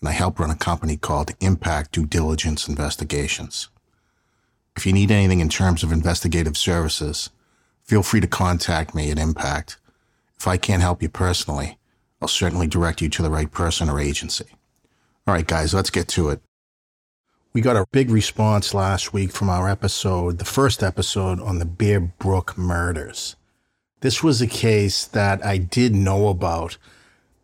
and I help run a company called Impact Due Diligence Investigations. If you need anything in terms of investigative services, feel free to contact me at Impact. If I can't help you personally, I'll certainly direct you to the right person or agency. All right, guys, let's get to it. We got a big response last week from our episode, the first episode on the Bear Brook murders. This was a case that I did know about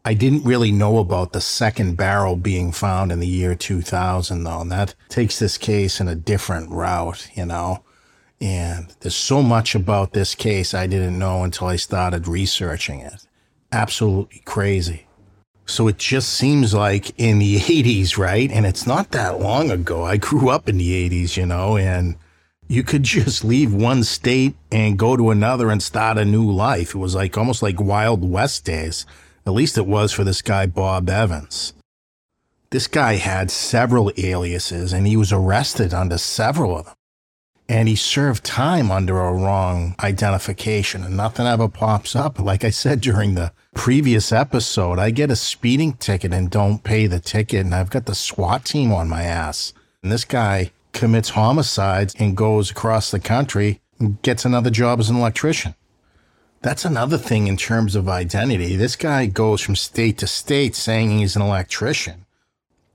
I didn't really know about the second barrel being found in the year 2000, though. And that takes this case in a different route, you know. And there's so much about this case I didn't know until I started researching it. Absolutely crazy. So it just seems like in the 80s, right? And it's not that long ago. I grew up in the 80s, you know, and you could just leave one state and go to another and start a new life. It was like almost like Wild West days. At least it was for this guy, Bob Evans. This guy had several aliases and he was arrested under several of them. And he served time under a wrong identification and nothing ever pops up. Like I said during the previous episode, I get a speeding ticket and don't pay the ticket, and I've got the SWAT team on my ass. And this guy commits homicides and goes across the country and gets another job as an electrician. That's another thing in terms of identity. This guy goes from state to state saying he's an electrician.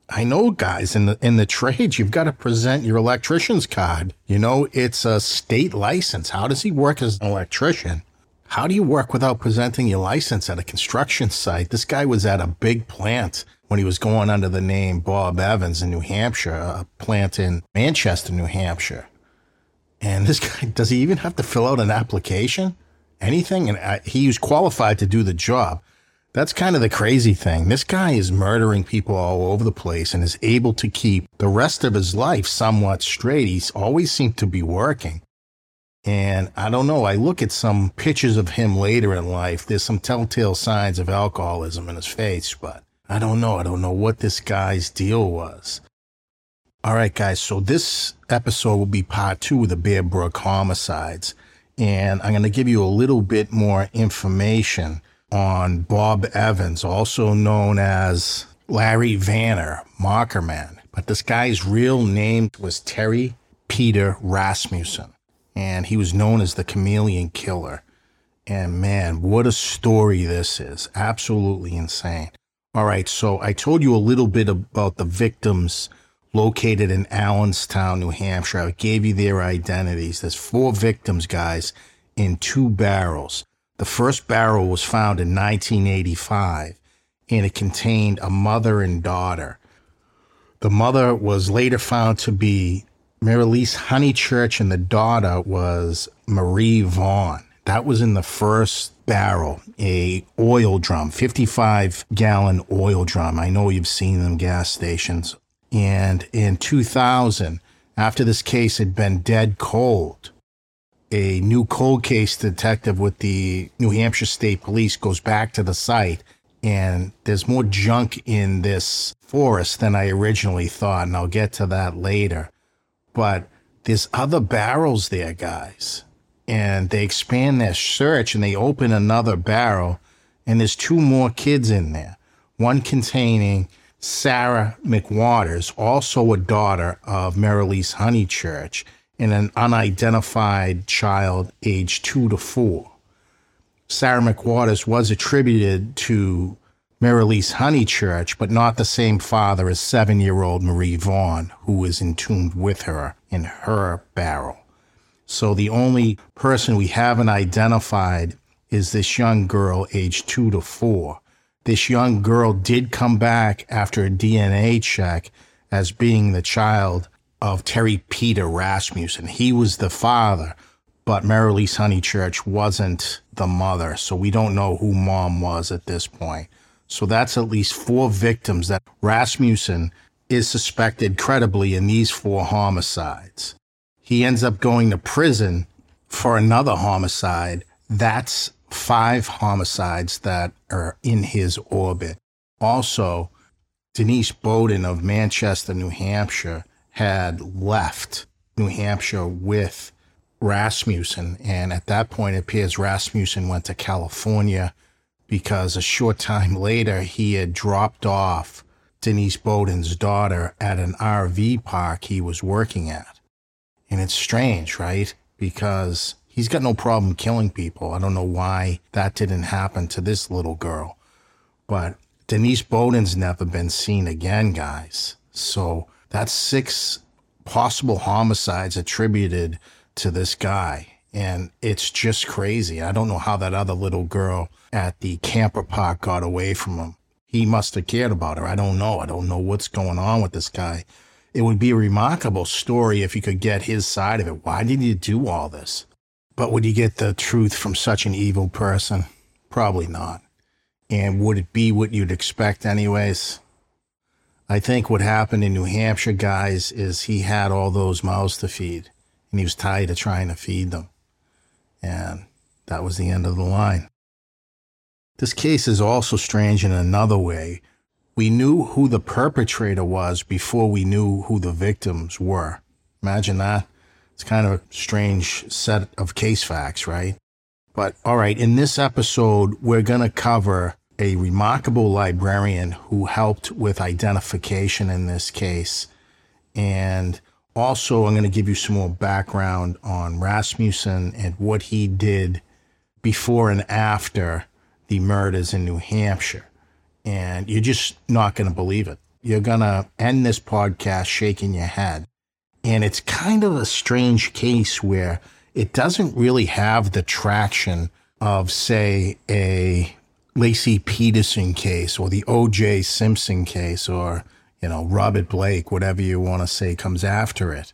I know guys in the in the trade, you've got to present your electrician's card. You know, it's a state license. How does he work as an electrician? How do you work without presenting your license at a construction site? This guy was at a big plant when he was going under the name Bob Evans in New Hampshire, a plant in Manchester, New Hampshire. And this guy, does he even have to fill out an application? Anything, and I, he was qualified to do the job. That's kind of the crazy thing. This guy is murdering people all over the place and is able to keep the rest of his life somewhat straight. He's always seemed to be working. And I don't know, I look at some pictures of him later in life. There's some telltale signs of alcoholism in his face, but I don't know. I don't know what this guy's deal was. All right, guys, so this episode will be part two of the Bear Brook homicides and I'm going to give you a little bit more information on Bob Evans, also known as Larry Vanner, Mockerman. But this guy's real name was Terry Peder Rasmussen, and he was known as the Chameleon Killer. And man, what a story this is! Absolutely insane. All right, so I told you a little bit about the victims located in Allenstown, New Hampshire. I gave you their identities. There's four victims, guys, in two barrels. The first barrel was found in 1985 and it contained a mother and daughter. The mother was later found to be Marlyse Honeychurch and the daughter was Marie Vaughn. That was in the first barrel, a oil drum, 55 gallon oil drum. I know you've seen them gas stations and in 2000, after this case had been dead cold, a new cold case detective with the New Hampshire State Police goes back to the site, and there's more junk in this forest than I originally thought, and I'll get to that later. But there's other barrels there, guys. And they expand their search and they open another barrel, and there's two more kids in there. One containing Sarah McWaters, also a daughter of Marlyse Honeychurch, and an unidentified child aged two to four. Sarah McWaters was attributed to Marlyse Honeychurch, but not the same father as seven year old Marie Vaughn, who was entombed with her in her barrel. So the only person we haven't identified is this young girl aged two to four this young girl did come back after a DNA check as being the child of Terry Peder Rasmussen. He was the father, but Marlyse Honeychurch wasn't the mother. So we don't know who mom was at this point. So that's at least four victims that Rasmussen is suspected credibly in these four homicides. He ends up going to prison for another homicide. That's five homicides that are in his orbit. Also, Denise Beaudin of Manchester, New Hampshire, had left New Hampshire with Rasmussen. And at that point, it appears Rasmussen went to California because a short time later, he had dropped off Denise Beaudin's daughter at an RV park he was working at. And it's strange, right? Because he's got no problem killing people. I don't know why that didn't happen to this little girl. But Denise Beaudin's never been seen again, guys. So that's six possible homicides attributed to this guy. And it's just crazy. I don't know how that other little girl at the camper park got away from him. He must have cared about her. I don't know. I don't know what's going on with this guy. It would be a remarkable story if you could get his side of it. Why did he do all this? But would you get the truth from such an evil person? Probably not. And would it be what you'd expect, anyways? I think what happened in New Hampshire, guys, is he had all those mouths to feed, and he was tired of trying to feed them. And that was the end of the line. This case is also strange in another way. We knew who the perpetrator was before we knew who the victims were. Imagine that. It's kind of a strange set of case facts, right? But all right, in this episode, we're going to cover a remarkable librarian who helped with identification in this case. And also, I'm going to give you some more background on Rasmussen and what he did before and after the murders in New Hampshire. And you're just not going to believe it. You're going to end this podcast shaking your head. And it's kind of a strange case where it doesn't really have the traction of, say, a Laci Peterson case or the O.J. Simpson case or, you know, Robert Blake, whatever you want to say comes after it.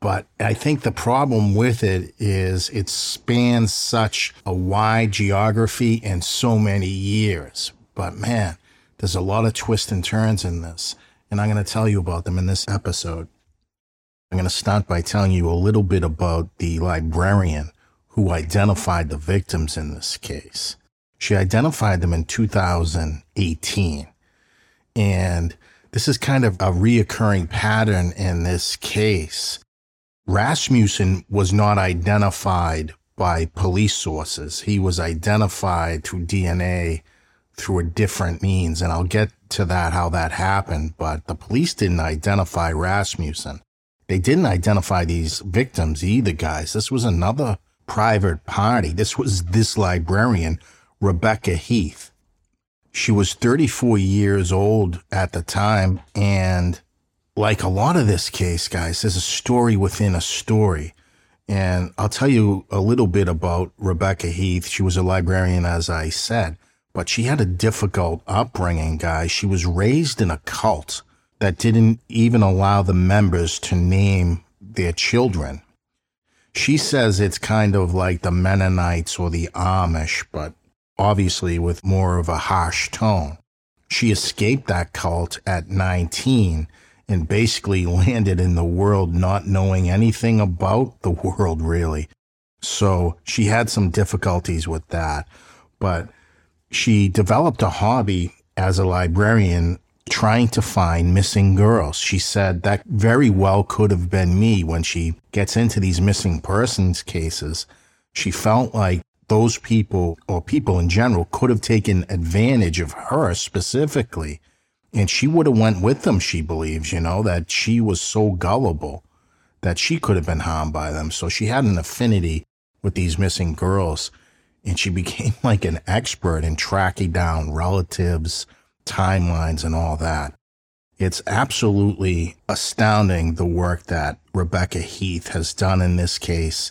But I think the problem with it is it spans such a wide geography and so many years. But man, there's a lot of twists and turns in this. And I'm going to tell you about them in this episode. I'm going to start by telling you a little bit about the librarian who identified the victims in this case. She identified them in 2018. And this is kind of a reoccurring pattern in this case. Rasmussen was not identified by police sources. He was identified through DNA through a different means. And I'll get to that, how that happened. But the police didn't identify Rasmussen. They didn't identify these victims either, guys. This was another private party. This was this librarian Rebecca Heath. She was 34 years old at the time. And like a lot of this case, guys, there's a story within a story. And I'll tell you a little bit about Rebecca Heath. She was a librarian, as I said, but she had a difficult upbringing, guys. She was raised in a cult that didn't even allow the members to name their children. She says it's kind of like the Mennonites or the Amish, but obviously with more of a harsh tone. She escaped that cult at 19 and basically landed in the world not knowing anything about the world, really. So she had some difficulties with that. But she developed a hobby as a librarian trying to find missing girls. She said that very well could have been me when she gets into these missing persons cases. She felt like those people or people in general could have taken advantage of her specifically and she would have went with them she believes you know that she was so gullible that she could have been harmed by them so she had an affinity with these missing girls and she became like an expert in tracking down relatives timelines and all that it's absolutely astounding the work that rebecca heath has done in this case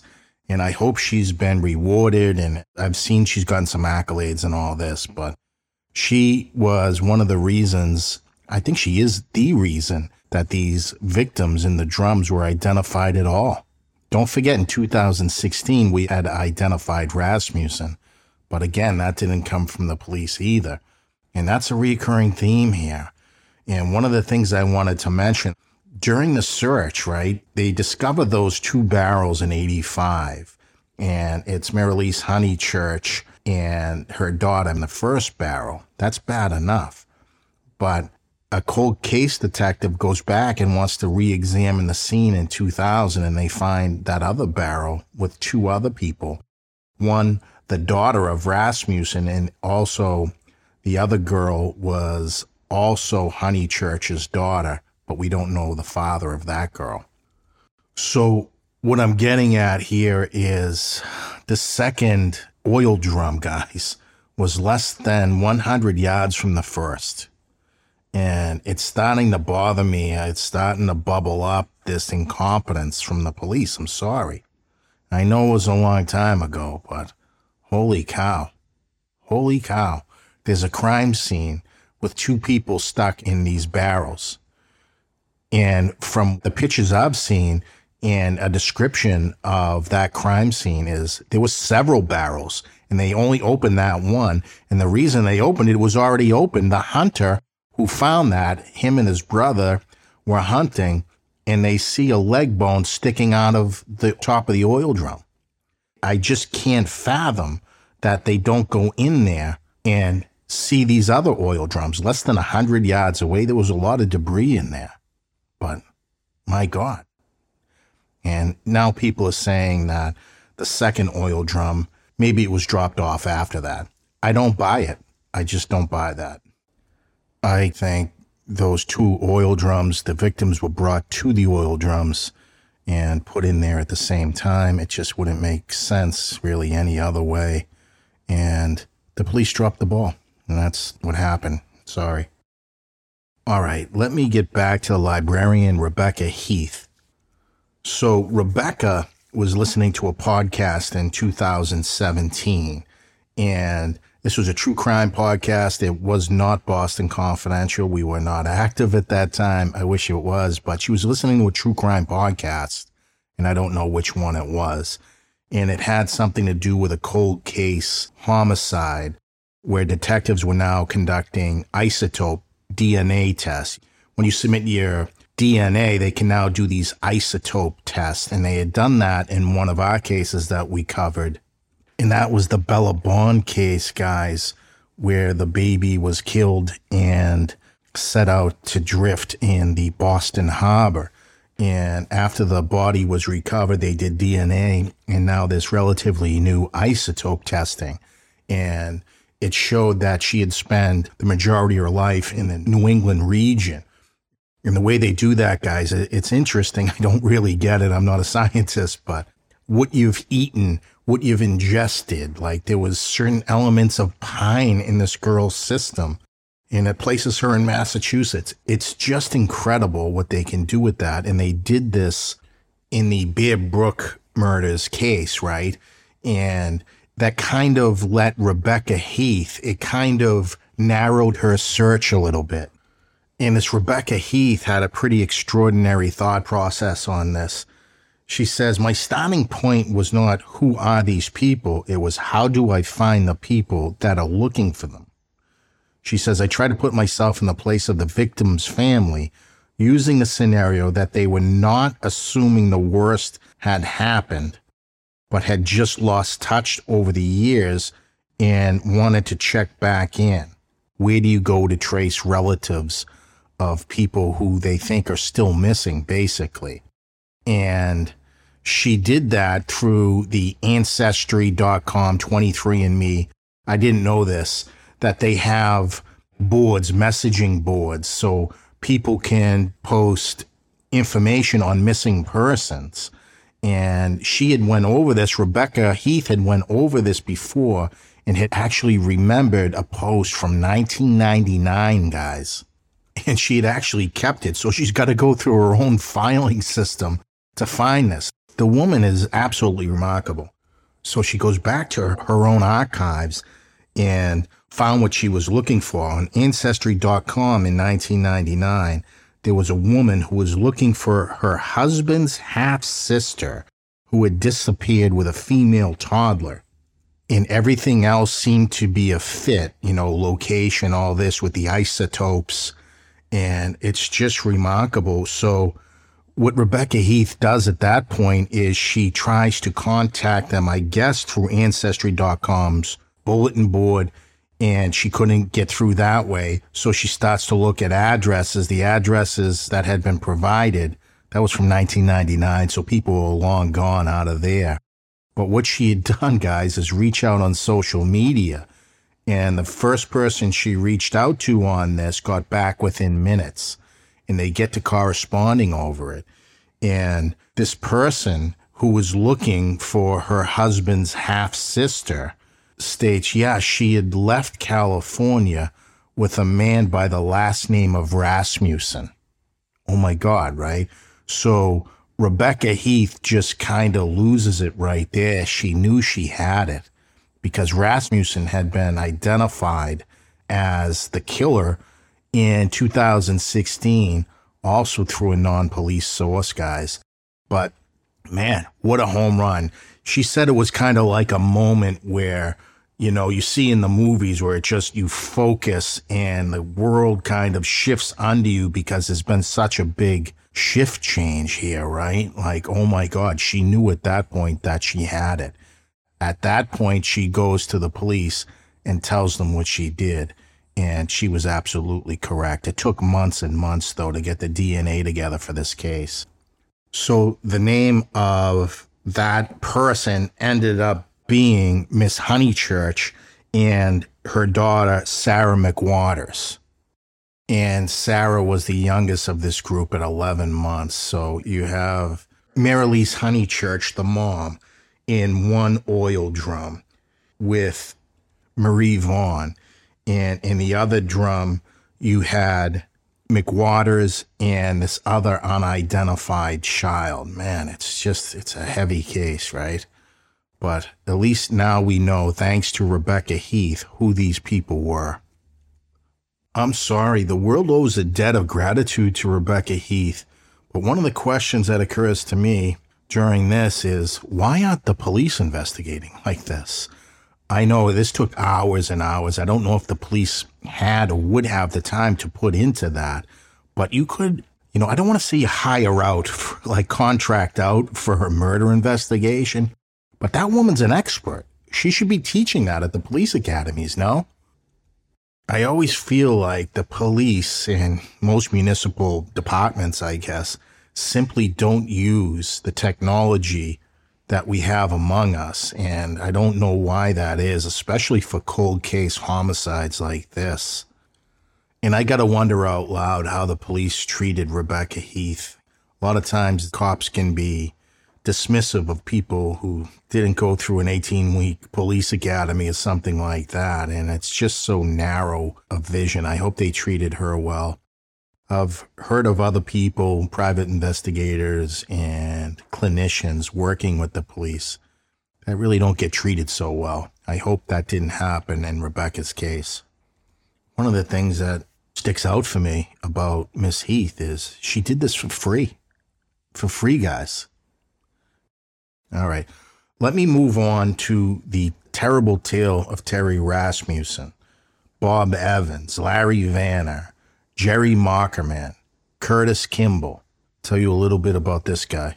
and I hope she's been rewarded. And I've seen she's gotten some accolades and all this, but she was one of the reasons, I think she is the reason that these victims in the drums were identified at all. Don't forget, in 2016, we had identified Rasmussen. But again, that didn't come from the police either. And that's a recurring theme here. And one of the things I wanted to mention during the search, right, they discovered those two barrels in 85. And it's Marlyse Honeychurch and her daughter in the first barrel. That's bad enough. But a cold case detective goes back and wants to re-examine the scene in 2000 and they find that other barrel with two other people one the daughter of rasmussen and also the other girl was also honeychurch's daughter but we don't know the father of that girl so what i'm getting at here is the second oil drum guys was less than 100 yards from the first and it's starting to bother me. It's starting to bubble up this incompetence from the police. I'm sorry. I know it was a long time ago, but holy cow. Holy cow. There's a crime scene with two people stuck in these barrels. And from the pictures I've seen and a description of that crime scene is there was several barrels and they only opened that one. And the reason they opened it was already open. The hunter who found that him and his brother were hunting and they see a leg bone sticking out of the top of the oil drum. I just can't fathom that they don't go in there and see these other oil drums less than a 100 yards away. There was a lot of debris in there. But my God. And now people are saying that the second oil drum, maybe it was dropped off after that. I don't buy it. I just don't buy that. I think those two oil drums, the victims were brought to the oil drums and put in there at the same time. It just wouldn't make sense really any other way. And the police dropped the ball. And that's what happened. Sorry. All right, let me get back to the librarian Rebecca Heath. So, Rebecca was listening to a podcast in 2017, and this was a true crime podcast. It was not Boston Confidential. We were not active at that time. I wish it was, but she was listening to a true crime podcast, and I don't know which one it was. And it had something to do with a cold case homicide where detectives were now conducting isotope DNA tests. When you submit your DNA, they can now do these isotope tests. And they had done that in one of our cases that we covered and that was the Bella Bond case, guys, where the baby was killed and set out to drift in the Boston Harbor. And after the body was recovered, they did DNA, and now there's relatively new isotope testing. And it showed that she had spent the majority of her life in the New England region. And the way they do that, guys, it's interesting. I don't really get it. I'm not a scientist, but what you've eaten what you've ingested. Like there was certain elements of pine in this girl's system and it places her in Massachusetts. It's just incredible what they can do with that. And they did this in the Bear Brook murders case, right? And that kind of let Rebecca Heath, it kind of narrowed her search a little bit. And this Rebecca Heath had a pretty extraordinary thought process on this. She says, My starting point was not who are these people, it was how do I find the people that are looking for them. She says, I try to put myself in the place of the victim's family, using the scenario that they were not assuming the worst had happened, but had just lost touch over the years and wanted to check back in. Where do you go to trace relatives of people who they think are still missing, basically? And she did that through the ancestry.com 23andme. I didn't know this, that they have boards, messaging boards, so people can post information on missing persons. And she had went over this. Rebecca Heath had went over this before and had actually remembered a post from 1999, guys. And she had actually kept it. So she's got to go through her own filing system to find this. The woman is absolutely remarkable. So she goes back to her, her own archives and found what she was looking for on Ancestry.com in 1999. There was a woman who was looking for her husband's half sister who had disappeared with a female toddler. And everything else seemed to be a fit, you know, location, all this with the isotopes And it's just remarkable. So, what Rebecca Heath does at that point is she tries to contact them, I guess, through Ancestry.com's bulletin board, and she couldn't get through that way. So she starts to look at addresses, the addresses that had been provided. That was from 1999, so people were long gone out of there. But what she had done, guys, is reach out on social media. And the first person she reached out to on this got back within minutes and they get to corresponding over it. And this person who was looking for her husband's half sister states, yeah, she had left California with a man by the last name of Rasmussen. Oh my God, right? So Rebecca Heath just kind of loses it right there. She knew she had it because Rasmussen had been identified as the killer in 2016, also through a non police source, guys. But man, what a home run. She said it was kind of like a moment where, you know, you see in the movies where it just you focus and the world kind of shifts under you because there's been such a big shift change here, right? Like, oh my God, she knew at that point that she had it. At that point, she goes to the police and tells them what she did and she was absolutely correct. It took months and months, though, to get the DNA together for this case. So the name of that person ended up being Miss Honeychurch and her daughter, Sarah McWaters. And Sarah was the youngest of this group at 11 months. So you have Marlyse Honeychurch, the mom, in one oil drum with Marie Vaughn and in the other drum you had McWaters and this other unidentified child. Man, it's just it's a heavy case, right? But at least now we know, thanks to Rebecca Heath, who these people were. I'm sorry, the world owes a debt of gratitude to Rebecca Heath. But one of the questions that occurs to me during this is why aren't the police investigating like this? I know this took hours and hours. I don't know if the police had or would have the time to put into that, but you could, you know, I don't want to say you hire out, for, like contract out for her murder investigation, but that woman's an expert. She should be teaching that at the police academies, no? I always feel like the police and most municipal departments, I guess, simply don't use the technology that we have among us. And I don't know why that is, especially for cold case homicides like this. And I got to wonder out loud how the police treated Rebecca Heath. A lot of times, cops can be dismissive of people who didn't go through an 18 week police academy or something like that. And it's just so narrow a vision. I hope they treated her well. I've heard of other people, private investigators and clinicians working with the police that really don't get treated so well. I hope that didn't happen in Rebecca's case. One of the things that sticks out for me about Miss Heath is she did this for free. For free, guys. All right. Let me move on to the terrible tale of Terry Rasmussen, Bob Evans, Larry Vanner, Jerry Mockerman, Curtis Kimball. Tell you a little bit about this guy.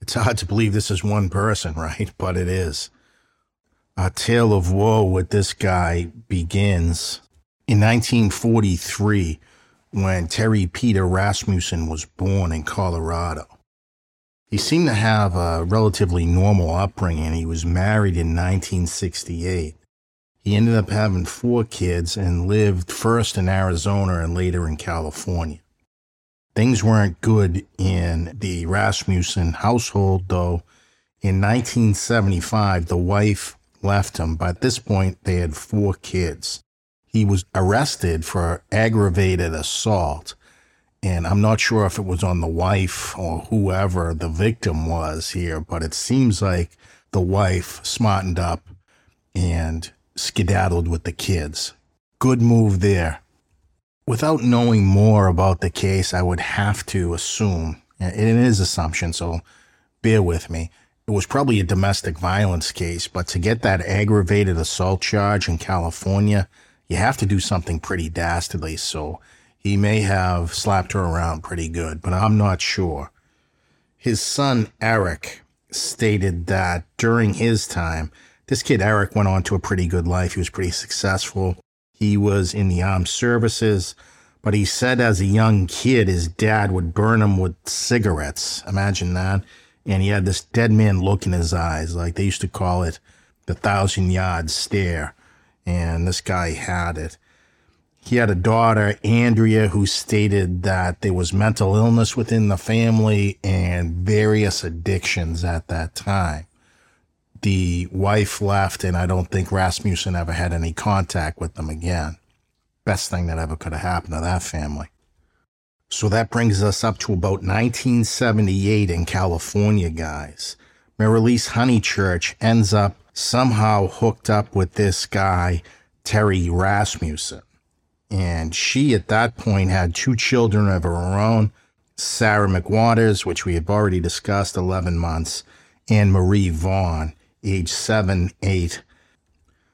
It's hard to believe this is one person, right? But it is. A tale of woe with this guy begins in 1943 when Terry Peder Rasmussen was born in Colorado. He seemed to have a relatively normal upbringing. He was married in 1968. He ended up having four kids and lived first in Arizona and later in California. Things weren't good in the Rasmussen household, though. In 1975, the wife left him. By this point, they had four kids. He was arrested for aggravated assault. And I'm not sure if it was on the wife or whoever the victim was here, but it seems like the wife smartened up and skedaddled with the kids. Good move there. Without knowing more about the case, I would have to assume, and it is assumption, so bear with me. It was probably a domestic violence case, but to get that aggravated assault charge in California, you have to do something pretty dastardly. So He may have slapped her around pretty good, but I'm not sure. His son, Eric, stated that during his time, this kid, Eric, went on to a pretty good life. He was pretty successful. He was in the armed services, but he said as a young kid, his dad would burn him with cigarettes. Imagine that. And he had this dead man look in his eyes. Like they used to call it the thousand yard stare. And this guy had it. He had a daughter, Andrea, who stated that there was mental illness within the family and various addictions at that time. The wife left, and I don't think Rasmussen ever had any contact with them again. Best thing that ever could have happened to that family. So that brings us up to about 1978 in California, guys. Marlyse Honeychurch ends up somehow hooked up with this guy, Terry Rasmussen. And she, at that point, had two children of her own Sarah McWaters, which we have already discussed, 11 months, and Marie Vaughn, age seven, eight.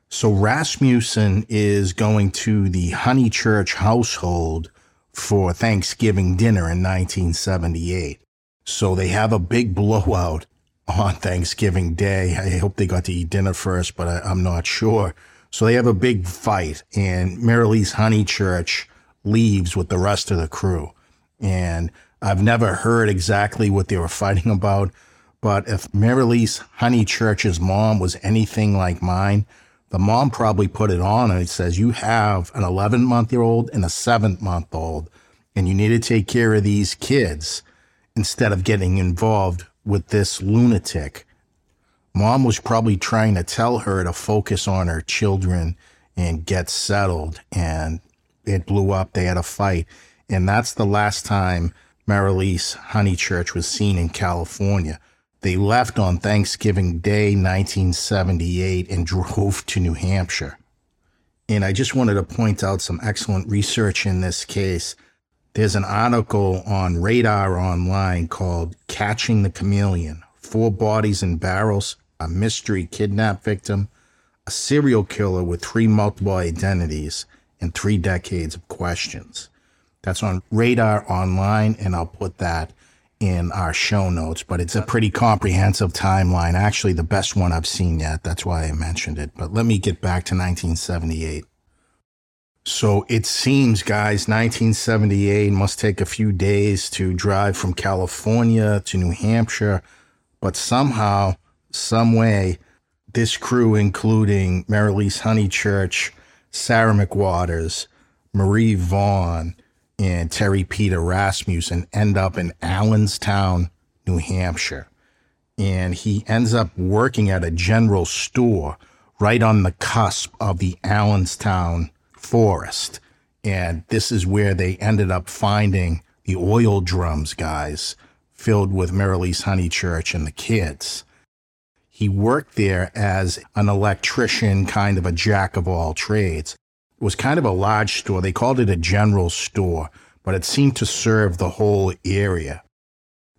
So Rasmussen is going to the Honeychurch household for Thanksgiving dinner in 1978. So they have a big blowout on Thanksgiving Day. I hope they got to eat dinner first, but I, am not sure. So they have a big fight, and Marlyse Honeychurch leaves with the rest of the crew. And I've never heard exactly what they were fighting about, but if Marlyse Honeychurch's mom was anything like mine, the mom probably put it on and it says, You have an 11 month old and a seven month old, and you need to take care of these kids instead of getting involved with this lunatic Mom was probably trying to tell her to focus on her children and get settled. And it blew up. They had a fight. And that's the last time Marlyse Honeychurch was seen in California. They left on Thanksgiving Day, 1978, and drove to New Hampshire. And I just wanted to point out some excellent research in this case. There's an article on Radar Online called Catching the Chameleon Four Bodies in Barrels a mystery kidnap victim, a serial killer with three multiple identities, and three decades of questions. That's on Radar Online, and I'll put that in our show notes, but it's a pretty comprehensive timeline. Actually, the best one I've seen yet. That's why I mentioned it. But let me get back to 1978. So it seems, guys, 1978 must take a few days to drive from California to New Hampshire, but somehow some way, this crew, including Marlyse Honeychurch, Sarah McWaters, Marie Vaughn, and Terry Peder Rasmussen, end up in Allenstown, New Hampshire. And he ends up working at a general store right on the cusp of the Allenstown forest. And this is where they ended up finding the oil drums, guys, filled with Marlyse Honeychurch and the kids. He worked there as an electrician, kind of a jack of all trades. Was kind of a large store. They called it a general store, but it seemed to serve the whole area.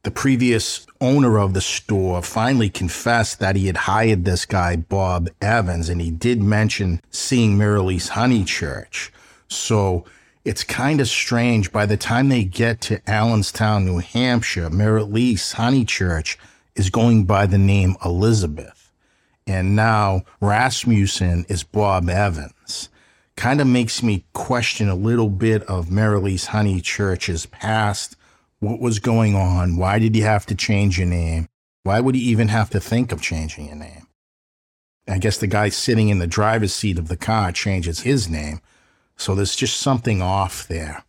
The previous owner of the store finally confessed that he had hired this guy, Bob Evans, and he did mention seeing Marlyse Honeychurch. So it's kind of strange. By the time they get to Allenstown, New Hampshire, Marlyse Honeychurch is going by the name Elizabeth. And now Rasmussen is Bob Evans. Kind of makes me question a little bit of Marlyse Honeychurch's past. What was going on? Why did you have to change your name? Why would he even have to think of changing your name? I guess the guy sitting in the driver's seat of the car changes his name. So there's just something off there.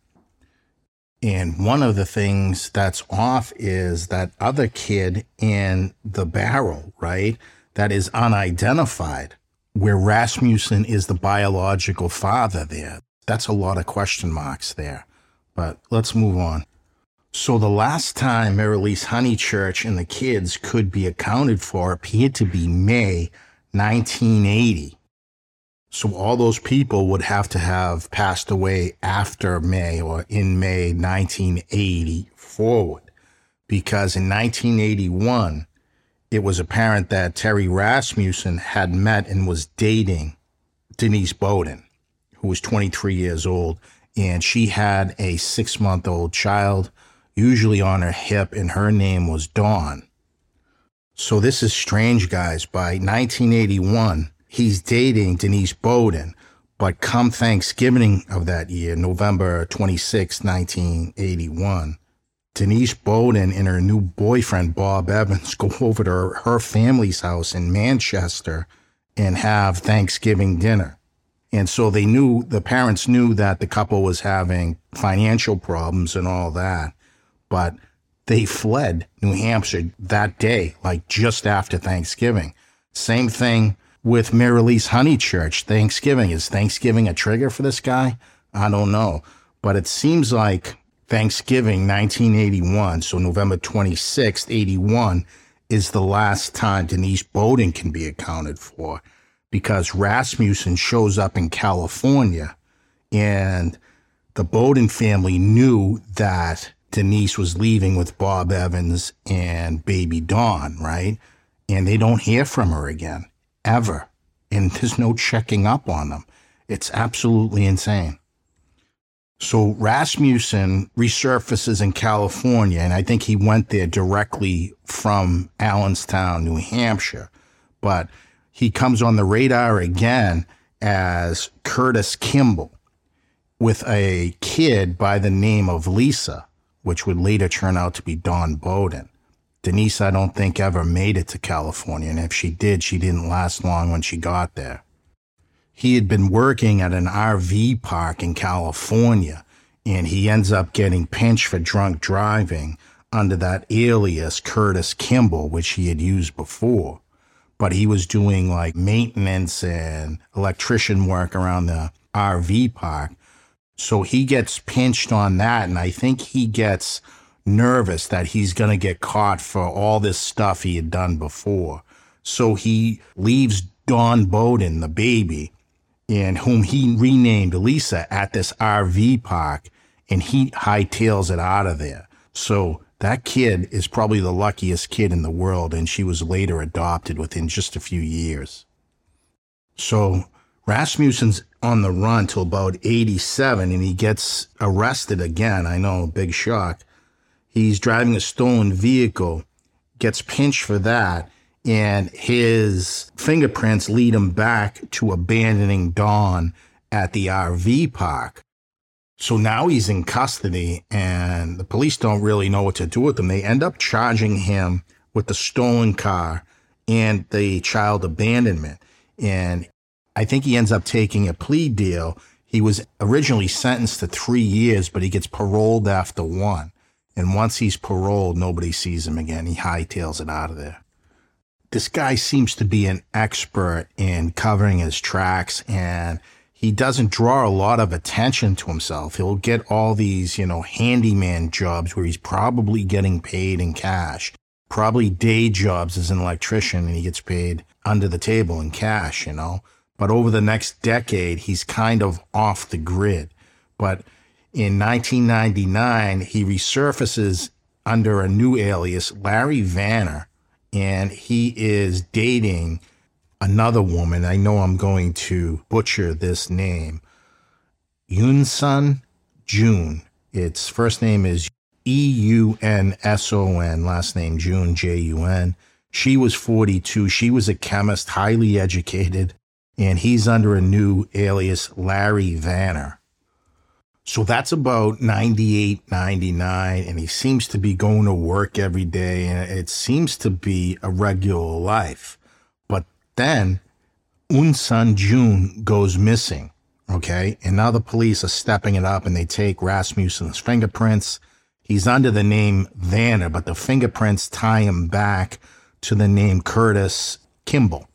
And one of the things that's off is that other kid in the barrel, right? That is unidentified, where Rasmussen is the biological father there. That's a lot of question marks there. But let's move on. So the last time Marlyse Honeychurch and the kids could be accounted for appeared to be May 1980. So all those people would have to have passed away after May or in May 1980 forward. Because in 1981, it was apparent that Terry Rasmussen had met and was dating Denise Beaudin, who was 23 years old, and she had a six month old child, usually on her hip, and her name was Dawn. So this is strange, guys. By 1981, he's dating Denise Beaudin. but come Thanksgiving of that year, November 26, 1981, Denise Beaudin and her new boyfriend, Bob Evans, go over to her, her family's house in Manchester and have Thanksgiving dinner. And so they knew, the parents knew that the couple was having financial problems and all that. But they fled New Hampshire that day, like just after Thanksgiving. Same thing with Marlyse Honeychurch. Thanksgiving. Is Thanksgiving a trigger for this guy? I don't know. But it seems like Thanksgiving 1981, so November 26th, 81, is the last time Denise Beaudin can be accounted for because Rasmussen shows up in California and the Beaudin family knew that Denise was leaving with Bob Evans and baby Dawn, right? And they don't hear from her again, ever. And there's no checking up on them. It's absolutely insane. So Rasmussen resurfaces in California, and I think he went there directly from Allenstown, New Hampshire. But he comes on the radar again as Curtis Kimball with a kid by the name of Lisa, which would later turn out to be Dawn Beaudin. Denise, I don't think, ever made it to California, and if she did, she didn't last long when she got there. He had been working at an RV park in California, and he ends up getting pinched for drunk driving under that alias Curtis Kimball, which he had used before but he was doing like maintenance and electrician work around the RV park. So he gets pinched on that. And I think he gets nervous that he's going to get caught for all this stuff he had done before. So he leaves Dawn Beaudin, the baby, and whom he renamed Lisa at this RV park, and he hightails it out of there. So that kid is probably the luckiest kid in the world, and she was later adopted within just a few years. So Rasmussen's on the run till about 87, and he gets arrested again. I know, big shock. He's driving a stolen vehicle, gets pinched for that, and his fingerprints lead him back to abandoning Dawn at the RV park. So now he's in custody and the police don't really know what to do with him. They end up charging him with the stolen car and the child abandonment. And I think he ends up taking a plea deal. He was originally sentenced to three years, but he gets paroled after one. And once he's paroled, nobody sees him again. He hightails it out of there. This guy seems to be an expert in covering his tracks and he doesn't draw a lot of attention to himself. He'll get all these, you know, handyman jobs where he's probably getting paid in cash, probably day jobs as an electrician, and he gets paid under the table in cash, you know. But over the next decade, he's kind of off the grid. But in 1999, he resurfaces under a new alias, Larry Vanner, and he is dating another woman. I know I'm going to butcher this name. Eunson Jun. Its first name is E U N S O N, last name Jun, J U N. She was 42. She was a chemist, highly educated, and he's under a new alias, Larry Vanner. So that's about 98, 99, and he seems to be going to work every day, and it seems to be a regular life. But then Eunson Jun goes missing. Okay. And now the police are stepping it up and they take Rasmussen's fingerprints. He's under the name Vanner, but the fingerprints tie him back to the name Curtis Kimball.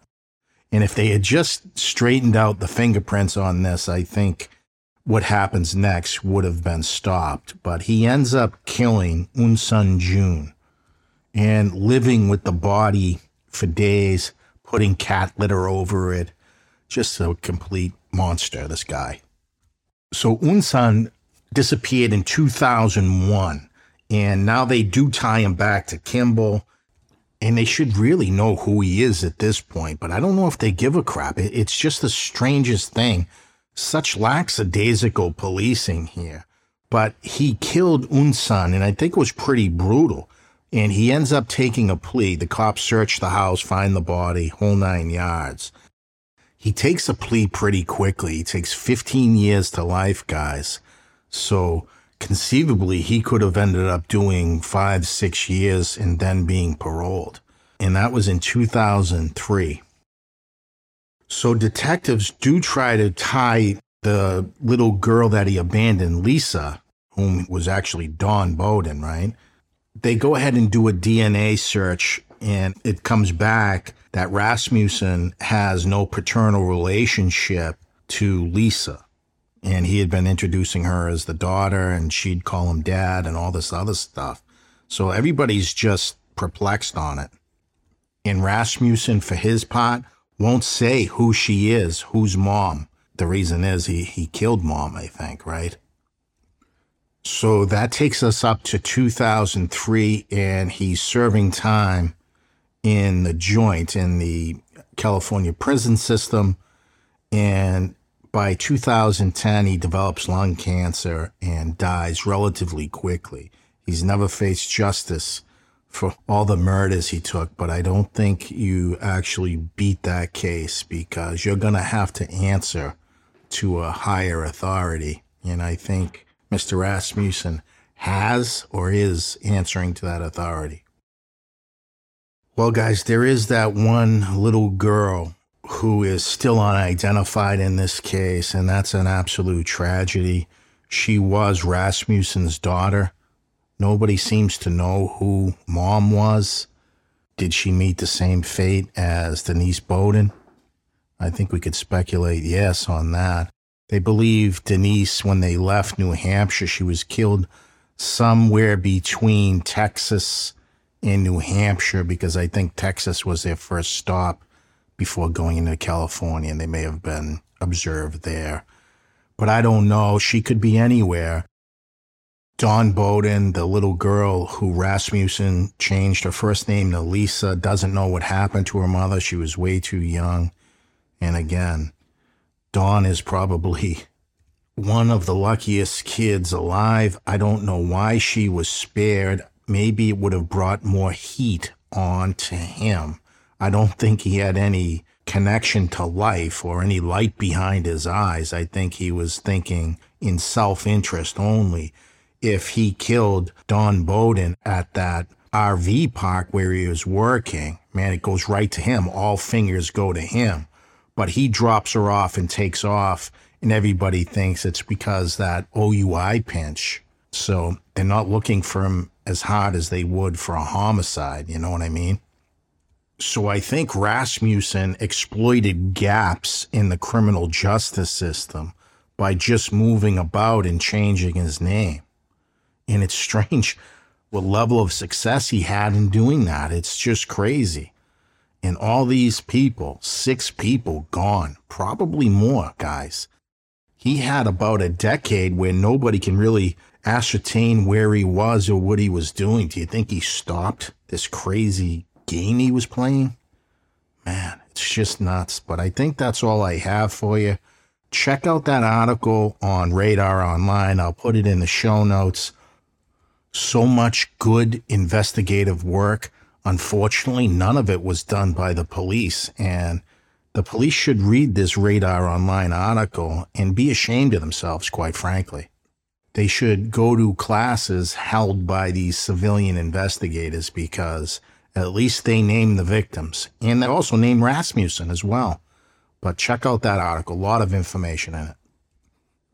And if they had just straightened out the fingerprints on this, I think what happens next would have been stopped. But he ends up killing Eunson Jun and living with the body for days putting cat litter over it. Just a complete monster, this guy. So Eunson disappeared in 2001, and now they do tie him back to Kimball, and they should really know who he is at this point, but I don't know if they give a crap. It's just the strangest thing. Such lackadaisical policing here. But he killed Eunsoon, and I think it was pretty brutal. And he ends up taking a plea. The cops search the house, find the body, whole nine yards. He takes a plea pretty quickly. He takes 15 years to life, guys. So conceivably, he could have ended up doing five, six years and then being paroled. And that was in 2003. So detectives do try to tie the little girl that he abandoned, Lisa, whom was actually Dawn Beaudin, right? They go ahead and do a DNA search, and it comes back that Rasmussen has no paternal relationship to Lisa. And he had been introducing her as the daughter, and she'd call him dad, and all this other stuff. So everybody's just perplexed on it. And Rasmussen, for his part, won't say who she is, whose mom. The reason is he, he killed mom, I think, right? So that takes us up to 2003, and he's serving time in the joint in the California prison system. And by 2010, he develops lung cancer and dies relatively quickly. He's never faced justice for all the murders he took, but I don't think you actually beat that case because you're going to have to answer to a higher authority. And I think Mr. Rasmussen has or is answering to that authority. Well, guys, there is that one little girl who is still unidentified in this case, and that's an absolute tragedy. She was Rasmussen's daughter. Nobody seems to know who mom was. Did she meet the same fate as Denise Beaudin? I think we could speculate yes on that. They believe Denise, when they left New Hampshire, she was killed somewhere between Texas and New Hampshire because I think Texas was their first stop before going into California and they may have been observed there. But I don't know. She could be anywhere. Dawn Beaudin, the little girl who Rasmussen changed her first name to Lisa, doesn't know what happened to her mother. She was way too young. And again, Dawn is probably one of the luckiest kids alive. I don't know why she was spared. Maybe it would have brought more heat on to him. I don't think he had any connection to life or any light behind his eyes. I think he was thinking in self interest only if he killed Dawn Beaudin at that RV park where he was working, man, it goes right to him. All fingers go to him. But he drops her off and takes off, and everybody thinks it's because that OUI pinch. So they're not looking for him as hard as they would for a homicide. You know what I mean? So I think Rasmussen exploited gaps in the criminal justice system by just moving about and changing his name. And it's strange what level of success he had in doing that. It's just crazy. And all these people, six people gone, probably more, guys. He had about a decade where nobody can really ascertain where he was or what he was doing. Do you think he stopped this crazy game he was playing? Man, it's just nuts. But I think that's all I have for you. Check out that article on Radar Online. I'll put it in the show notes so much good investigative work. Unfortunately, none of it was done by the police. And the police should read this Radar Online article and be ashamed of themselves, quite frankly. They should go to classes held by these civilian investigators because at least they name the victims. And they also name Rasmussen as well. But check out that article, a lot of information in it.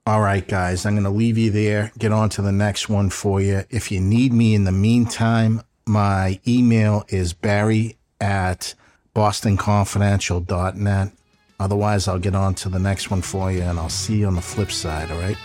All right, guys, I'm going to leave you there. Get on to the next one for you. If you need me in the meantime, my email is barry at bostonconfidential.net. Otherwise, I'll get on to the next one for you and I'll see you on the flip side. All right.